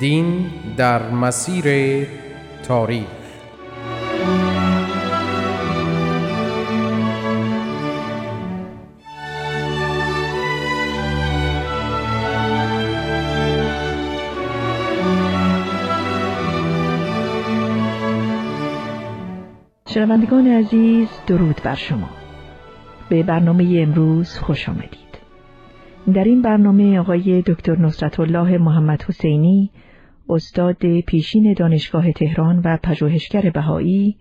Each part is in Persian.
دین در مسیر تاریخ. شنوندگان عزیز درود بر شما. به برنامه امروز خوش آمدید. در این برنامه آقای دکتر نصرت الله محمد حسینی استاد پیشین دانشگاه تهران و پژوهشگر بهایی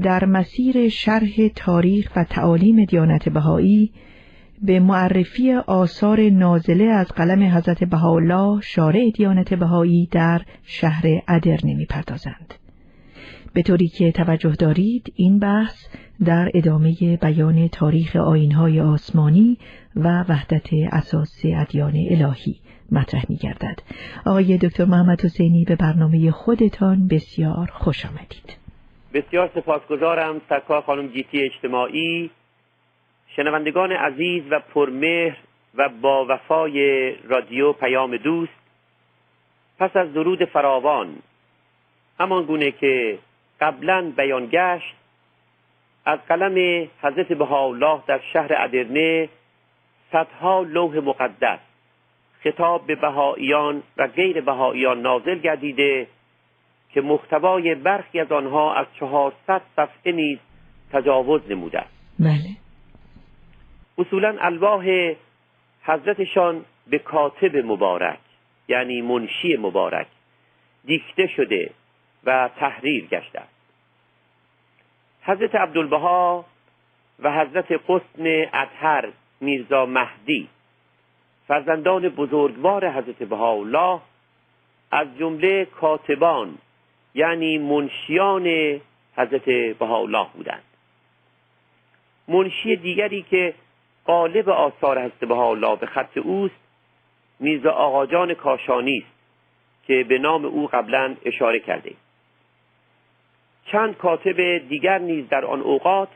در مسیر شرح تاریخ و تعالیم دیانت بهایی به معرفی آثار نازله از قلم حضرت بهاءالله شارع دیانت بهایی در شهر ادرنه می‌پردازند. به طوری که توجه دارید این بحث در ادامه بیان تاریخ آینهای آسمانی و وحدت اساس ادیان الهی مطرح می گردد. آقای دکتر محمد حسینی به برنامه خودتان بسیار خوش آمدید. بسیار سپاسگزارم سرکار خانم جیتی اجتماعی شنوندگان عزیز و پرمهر و با وفای رادیو پیام دوست پس از درود فراوان همان گونه که قبلا بیان گشت از قلم حضرت بهاءالله در شهر ادرنه صدها لوح مقدس خطاب به بهاییان و غیر بهاییان نازل گردیده که محتوای برخی از آنها از چهارصد صفحه نیز تجاوز نموده است. بله. اصولا الواح حضرتشان به کاتب مبارک یعنی منشی مبارک دیکته شده و تحریر گشته است حضرت عبدالبها و حضرت قسن اطهر میرزا مهدی فرزندان بزرگوار حضرت بهاءالله از جمله کاتبان یعنی منشیان حضرت بهاءالله بودند. منشی دیگری که قالب آثار حضرت بهاءالله به خط اوست میرزا آقاجان کاشانی است که به نام او قبلا اشاره کرده چند کاتب دیگر نیز در آن اوقات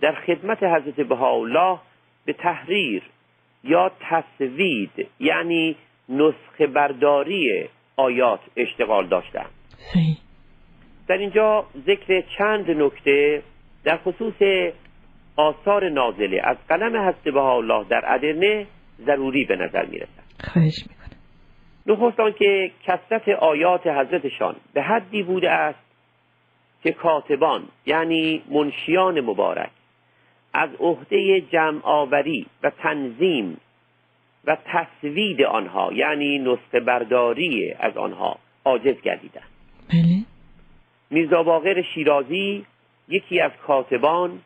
در خدمت حضرت بهاءالله به تحریر یا تصوید یعنی نسخه برداری آیات اشتغال داشتند. در اینجا ذکر چند نکته در خصوص آثار نازله از قلم حضرت بهاءالله در ادرنه ضروری به نظر می رسد خواهش می‌کنم. نخست که کسرت آیات حضرتشان به حدی بوده است که کاتبان یعنی منشیان مبارک از عهده جمع آوری و تنظیم و تصوید آنها یعنی نسخه برداری از آنها عاجز گردیدند. بله. میرزا باقر شیرازی یکی از کاتبان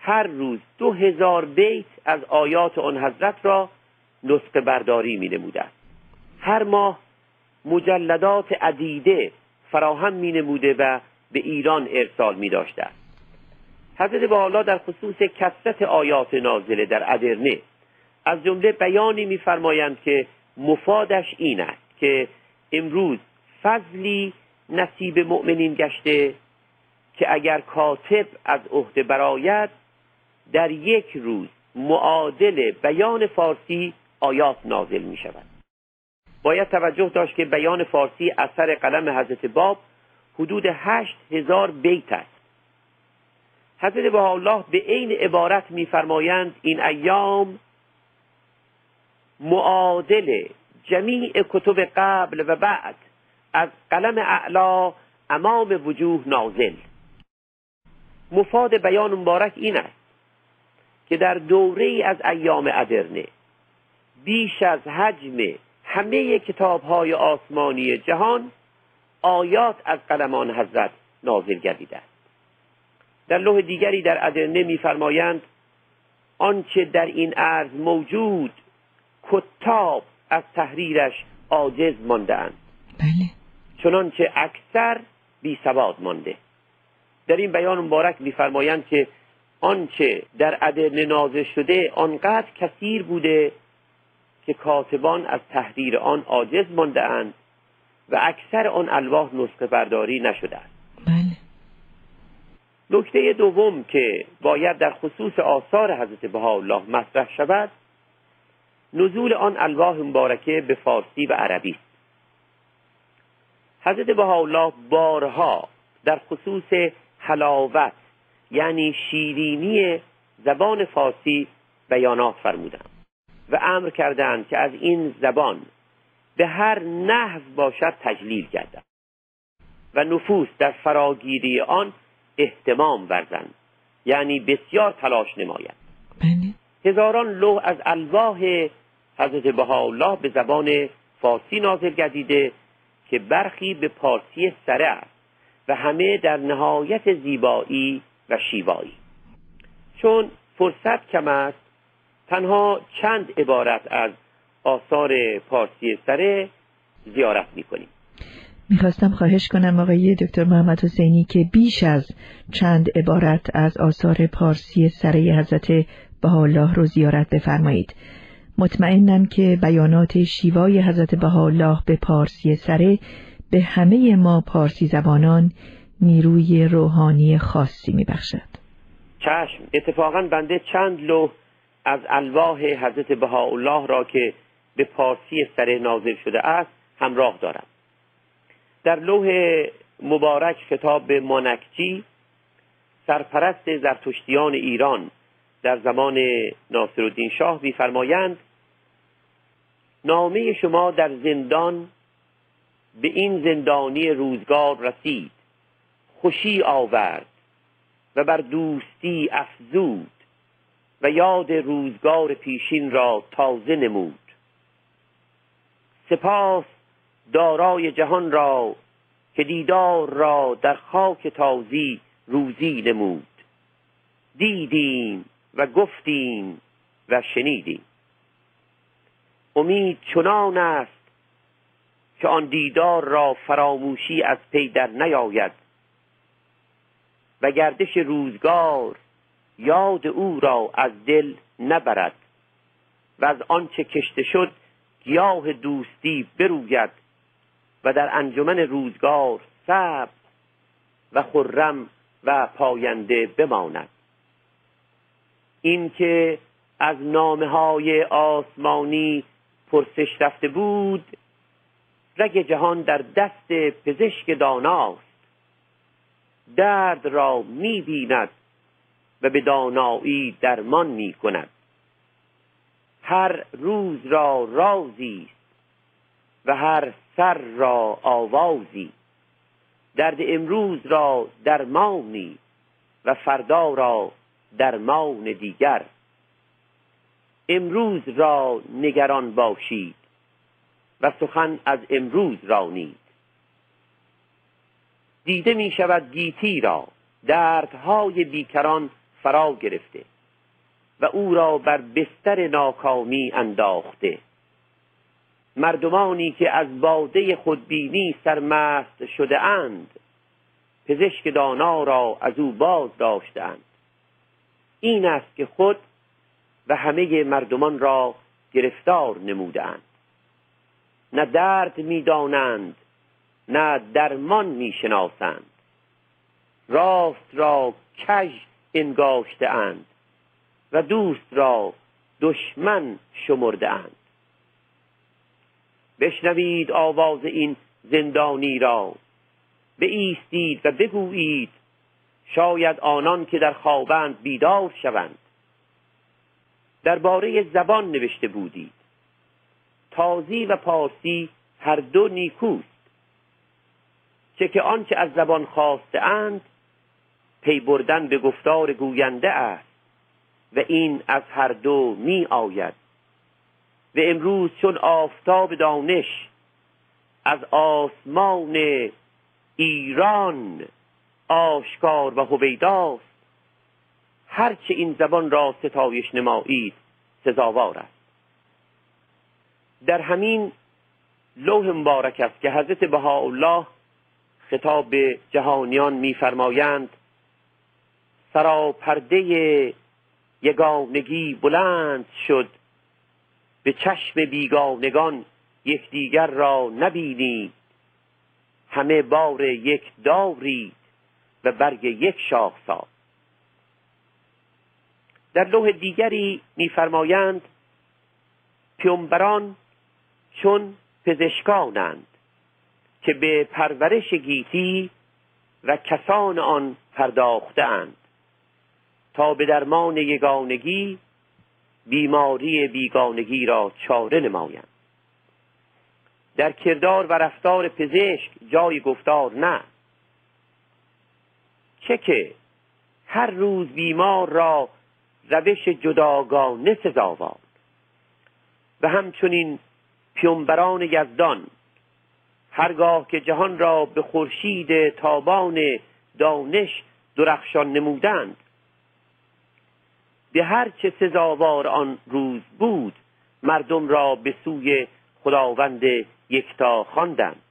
هر روز دو هزار بیت از آیات آن حضرت را نسخه برداری می نموده هر ماه مجلدات عدیده فراهم می نموده و به ایران ارسال می داشته حضرت بالا در خصوص کسرت آیات نازله در ادرنه از جمله بیانی میفرمایند که مفادش این است که امروز فضلی نصیب مؤمنین گشته که اگر کاتب از عهده براید در یک روز معادل بیان فارسی آیات نازل می شود. باید توجه داشت که بیان فارسی اثر قلم حضرت باب حدود هشت هزار بیت است. حضرت الله به عین عبارت میفرمایند این ایام معادل جمیع کتب قبل و بعد از قلم اعلا امام وجوه نازل. مفاد بیان مبارک این است که در دوره از ایام ادرنه بیش از حجم همه کتاب های آسمانی جهان آیات از قلمان حضرت نازل گردیده است در لوح دیگری در ادرنه میفرمایند آنچه در این عرض موجود کتاب از تحریرش عاجز مانده اند بله. چنانچه اکثر بی سواد مانده. در این بیان مبارک میفرمایند که آنچه در ادرن نازل شده آنقدر کثیر بوده که کاتبان از تحریر آن عاجز مانده اند و اکثر آن الواح نسخه برداری نشده است. بله. نکته دوم که باید در خصوص آثار حضرت بهاءالله مطرح شود نزول آن الواح مبارکه به فارسی و عربی است. حضرت بهاءالله بارها در خصوص حلاوت یعنی شیرینی زبان فارسی بیانات فرمودند و امر کردند که از این زبان به هر نحو باشد تجلیل گردد و نفوس در فراگیری آن احتمام ورزند یعنی بسیار تلاش نماید. بله. هزاران لوح از الواح حضرت بهاءالله به زبان فارسی نازل گردیده که برخی به پارسی سره است و همه در نهایت زیبایی و شیوایی. چون فرصت کم است تنها چند عبارت از آثار پارسی سره زیارت می‌کنیم. می‌خواستم خواهش کنم آقای دکتر محمد حسینی که بیش از چند عبارت از آثار پارسی سره حضرت بهاءالله رو زیارت بفرمایید. مطمئنم که بیانات شیوای حضرت بهاءالله به پارسی سره به همه ما پارسی زبانان نیروی روحانی خاصی میبخشد. چشم اتفاقا بنده چند لوح از الواح حضرت بهاءالله را که به پارسی سره نازل شده است همراه دارم. در لوح مبارک کتاب مانکچی سرپرست زرتشتیان ایران در زمان ناصرالدین شاه میفرمایند نامه شما در زندان به این زندانی روزگار رسید خوشی آورد و بر دوستی افزود و یاد روزگار پیشین را تازه نمود. سپاس دارای جهان را که دیدار را در خاک تازی روزی نمود. دیدیم و گفتیم و شنیدیم. امید چنان است که آن دیدار را فراموشی از پی در نیاید و گردش روزگار یاد او را از دل نبرد و از آنچه کشته شد گیاه دوستی بروید و در انجمن روزگار صبر و خرم و پاینده بماند. اینکه از نامه های آسمانی پرسش رفته بود رگ جهان در دست پزشک داناست. درد را می بیند و به دانایی درمان می کند هر روز را رازی و هر سر را آوازی. درد امروز را درمانی و فردا را درمان دیگر. امروز را نگران باشید و سخن از امروز رانید. دیده می شود گیتی را دردهای بیکران فرا گرفته. و او را بر بستر ناکامی انداخته. مردمانی که از باده خودبینی سرمست شده اند پزشک دانا را از او باز داشتند این است که خود و همه مردمان را گرفتار نمودند نه درد می‌دانند نه درمان می‌شناسند. راست را کژ انگاشته اند و دوست را دشمن شمرده اند بشنوید آواز این زندانی را. ایستید و بگویید شاید آنان که در خوابند بیدار شوند. درباره زبان نوشته بودید. تازی و پارسی هر دو نیکوست. چه که آنچه از زبان خواسته اند پی بردن به گفتار گوینده است. و این از هر دو می آید و امروز چون آفتاب دانش از آسمان ایران آشکار و هویداست هرچه این زبان را ستایش نمایید سزاوار است. در همین لوح مبارک است که حضرت بهاءالله خطاب جهانیان میفرمایند سراپرده یگانگی بلند شد. به چشم بیگانگان یکدیگر را نبینید. همه بار یک داورید و برگ یک شاخسار در لوح دیگری میفرمایند پیامبران چون پزشکانند که به پرورش گیتی و کسان آن پرداختهاند. تا به درمان یگانگی بیماری بیگانگی را چاره نمایند. در کردار و رفتار پزشک جای گفتار نه. چه که هر روز بیمار را روش جداگانه سزاوار و همچنین پیامبران یزدان هرگاه که جهان را به خورشید تابان دانش درخشان نمودند به هر چه سزاوار آن روز بود مردم را به سوی خداوند یکتا خواندند.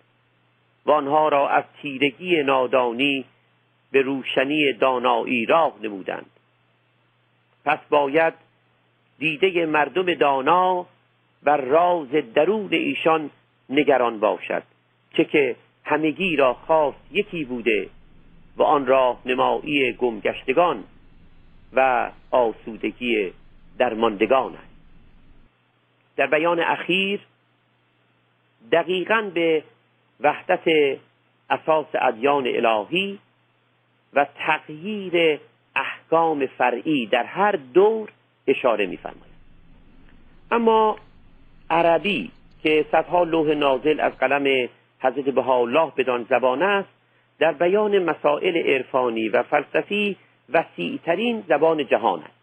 و آنها را از تیرگی نادانی به روشنی دانایی راه نمودند. پس باید دیده مردم دانا بر راز درون ایشان نگران باشد چه که همگی را خواست یکی بوده و آن راه نمایی گمگشتگان. و آسودگی درماندگان است. در بیان اخیر دقیقا به وحدت اساس ادیان الهی و تغییر احکام فرعی در هر دور اشاره میفرماید. اما عربی که صدها لوح نازل از قلم حضرت بهاءالله بدان زبان است در بیان مسائل عرفانی و فلسفی وسیعترین زبان جهان است.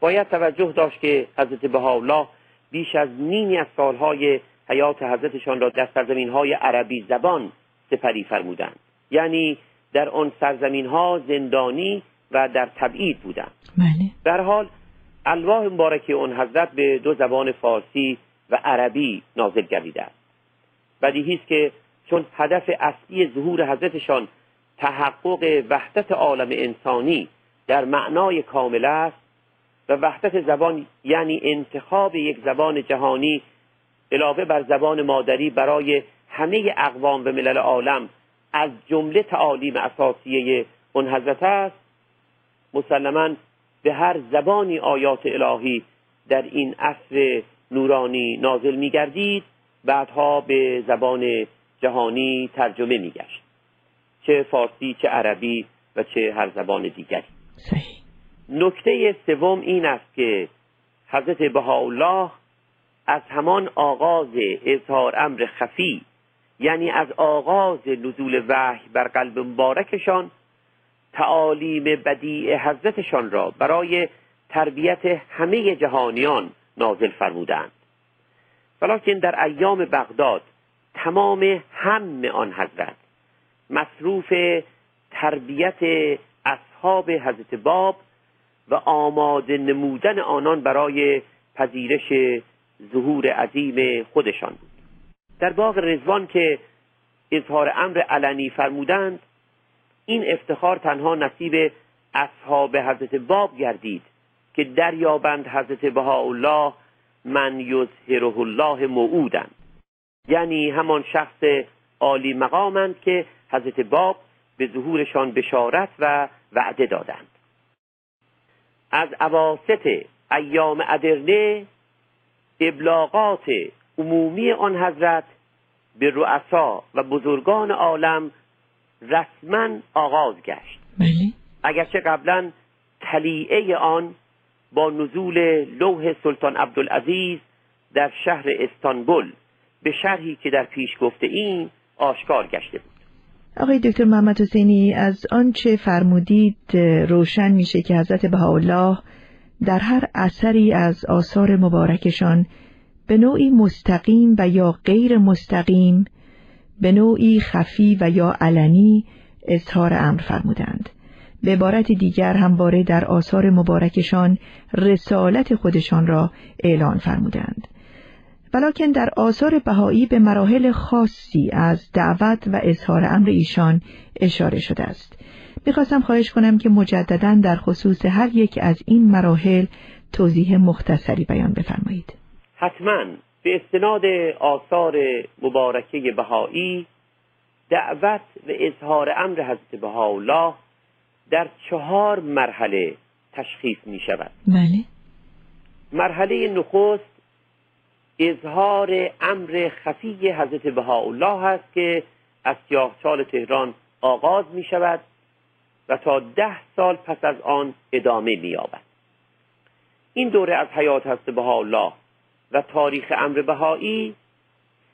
باید توجه داشت که حضرت بهاءالله بیش از نیمی از سالهای حیات حضرتشان را در سرزمین های عربی زبان سپری فرمودند. یعنی در آن سرزمین ها زندانی و در تبعید بودند. بله. در حال الواح مبارک اون حضرت به دو زبان فارسی و عربی نازل گردیده است. بدیهی است که چون هدف اصلی ظهور حضرتشان تحقق وحدت عالم انسانی در معنای کامل است و وحدت زبان یعنی انتخاب یک زبان جهانی علاوه بر زبان مادری برای همه اقوام و ملل عالم از جمله تعالیم اساسیه اون حضرت است. مسلما به هر زبانی آیات الهی در این عصر نورانی نازل می گردید بعدها به زبان جهانی ترجمه می گشت چه فارسی چه عربی و چه هر زبان دیگری. صحیح. نکته سوم این است که حضرت بهاءالله از همان آغاز اظهار امر خفی یعنی از آغاز نزول وحی بر قلب مبارکشان تعالیم بدیع حضرتشان را برای تربیت همه جهانیان نازل فرمودند. ولیکن در ایام بغداد تمام هم آن حضرت مصروف تربیت اصحاب حضرت باب و آماده نمودن آنان برای پذیرش ظهور عظیم خودشان بود. در باغ رزوان که اظهار امر علنی فرمودند این افتخار تنها نصیب اصحاب حضرت باب گردید که دریابند حضرت بهاءالله من یظهره الله موعودند یعنی همان شخص عالی مقامند که حضرت باب به ظهورشان بشارت و وعده دادند. از عواست ایام ادرنه ابلاغات عمومی آن حضرت به رؤسا و بزرگان عالم رسما آغاز گشت. بله. اگرچه قبلا تلیعه آن با نزول لوح سلطان عبدالعزیز در شهر استانبول به شرحی که در پیش گفته این آشکار گشته بود. آقای دکتر محمد حسینی از آنچه فرمودید روشن میشه که حضرت بهاءالله در هر اثری از آثار مبارکشان به نوعی مستقیم و یا غیر مستقیم به نوعی خفی و یا علنی اظهار امر فرمودند. به عبارت دیگر همواره در آثار مبارکشان رسالت خودشان را اعلان فرمودند. ولیکن در آثار بهایی به مراحل خاصی از دعوت و اظهار امر ایشان اشاره شده است. می‌خواستم خواهش کنم که مجددا در خصوص هر یک از این مراحل توضیح مختصری بیان بفرمایید. حتما به استناد آثار مبارکه بهایی دعوت و اظهار امر حضرت بهاءالله در چهار مرحله تشخیص می شود بله مرحله نخست اظهار امر خفی حضرت بهاءالله است که از سیاهچال تهران آغاز می شود و تا ده سال پس از آن ادامه می یابد این دوره از حیات حضرت بهاءالله و تاریخ امر بهایی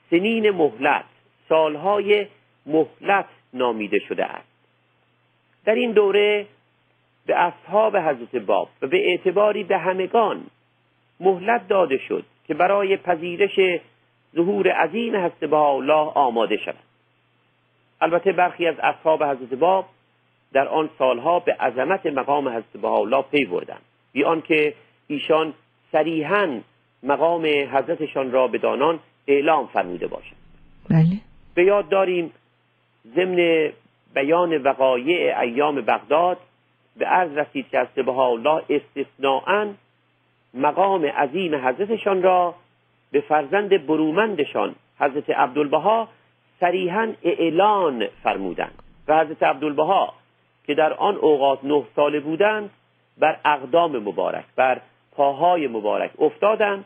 سنین مهلت سالهای مهلت نامیده شده است. در این دوره به اصحاب حضرت باب و به اعتباری به همگان مهلت داده شد که برای پذیرش ظهور عظیم حضرت الله آماده شود. البته برخی از اصحاب حضرت باب در آن سالها به عظمت مقام حضرت الله پی بردند بی آنکه ایشان صریحا مقام حضرتشان را به دانان اعلام فرموده باشند. بله. به یاد داریم ضمن بیان وقایع ایام بغداد به عرض رسید که از الله استثناءا مقام عظیم حضرتشان را به فرزند برومندشان حضرت عبدالبها صریحا اعلان فرمودند و حضرت عبدالبها که در آن اوقات نه ساله بودند بر اقدام مبارک بر پاهای مبارک افتادند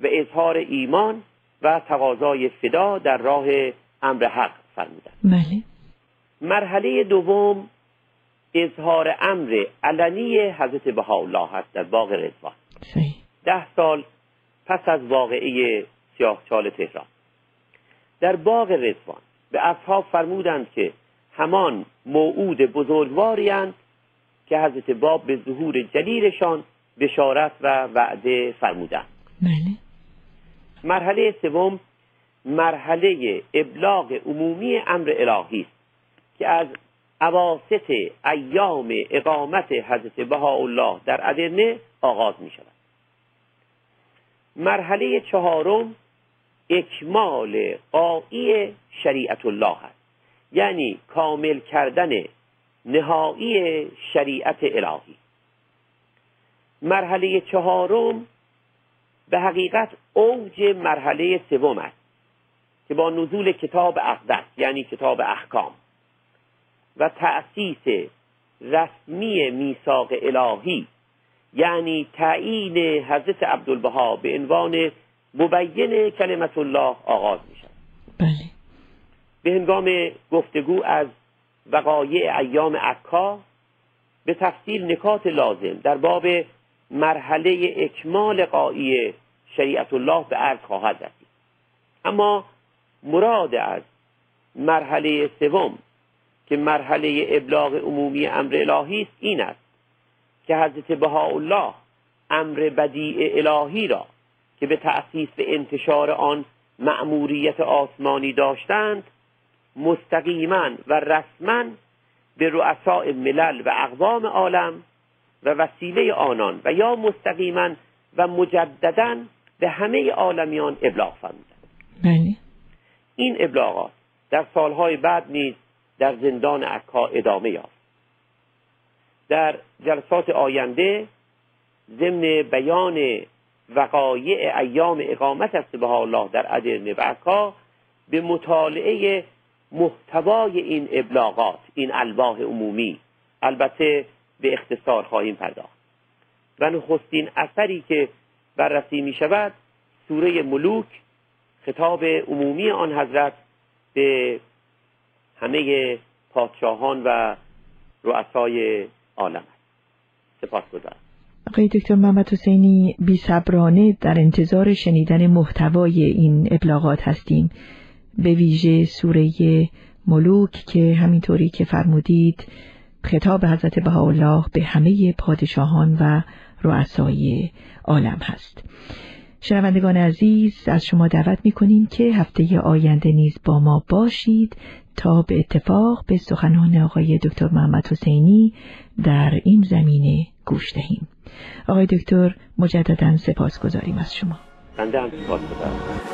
و اظهار ایمان و تقاضای فدا در راه امر حق فرمودند. بله. مرحله دوم اظهار امر علنی حضرت بهاءالله است در باغ رضوان. ده سال پس از واقعه سیاهچال تهران. در باغ رضوان به اصحاب فرمودند که همان موعود بزرگواری که حضرت باب به ظهور جلیلشان بشارت و وعده فرمودند. بله. مرحله سوم مرحله ابلاغ عمومی امر الهی است که از عواست ایام اقامت حضرت بهاءالله در ادرنه آغاز می شود مرحله چهارم اکمال قایی شریعت الله است. یعنی کامل کردن نهایی شریعت الهی. مرحله چهارم به حقیقت اوج مرحله سوم است که با نزول کتاب اقدس یعنی کتاب احکام و تأسیس رسمی میثاق الهی یعنی تعیین حضرت عبدالبها به عنوان مبین کلمت الله آغاز می شود بله. به هنگام گفتگو از وقایع ایام عکا به تفصیل نکات لازم در باب مرحله اکمال قایی شریعت الله به عرض خواهد رسید اما مراد از مرحله سوم که مرحله ابلاغ عمومی امر الهی است این است که حضرت بهاءالله امر بدیع الهی را که به تأسیس و انتشار آن مأموریت آسمانی داشتند مستقیما و رسما به رؤساء ملل و اقوام عالم و وسیله آنان و یا مستقیما و مجددا به همه عالمیان ابلاغ فرمودند. بله. این ابلاغات در سالهای بعد نیز در زندان عکا ادامه یافت. در جلسات آینده ضمن بیان وقایع ایام اقامت است به الله در ادرنه و عکا به مطالعه محتوای این ابلاغات این الواح عمومی البته به اختصار خواهیم پرداخت. و نخستین اثری که بررسی می شود سوره ملوک خطاب عمومی آن حضرت به همه پادشاهان و رؤسای عالم. سپاس گذارم آقای دکتر محمد حسینی بی صبرانه در انتظار شنیدن محتوای این ابلاغات هستیم. به ویژه سوره ملوک که همینطوری که فرمودید خطاب حضرت بهاءالله به همه پادشاهان و رؤسای عالم هست. شنوندگان عزیز از شما دعوت می کنیم که هفته آینده نیز با ما باشید. تا به اتفاق به سخنان آقای دکتر محمد حسینی در این زمینه گوش دهیم. آقای دکتر مجددا سپاس گذاریم از شما. بنده هم سپاس گذارم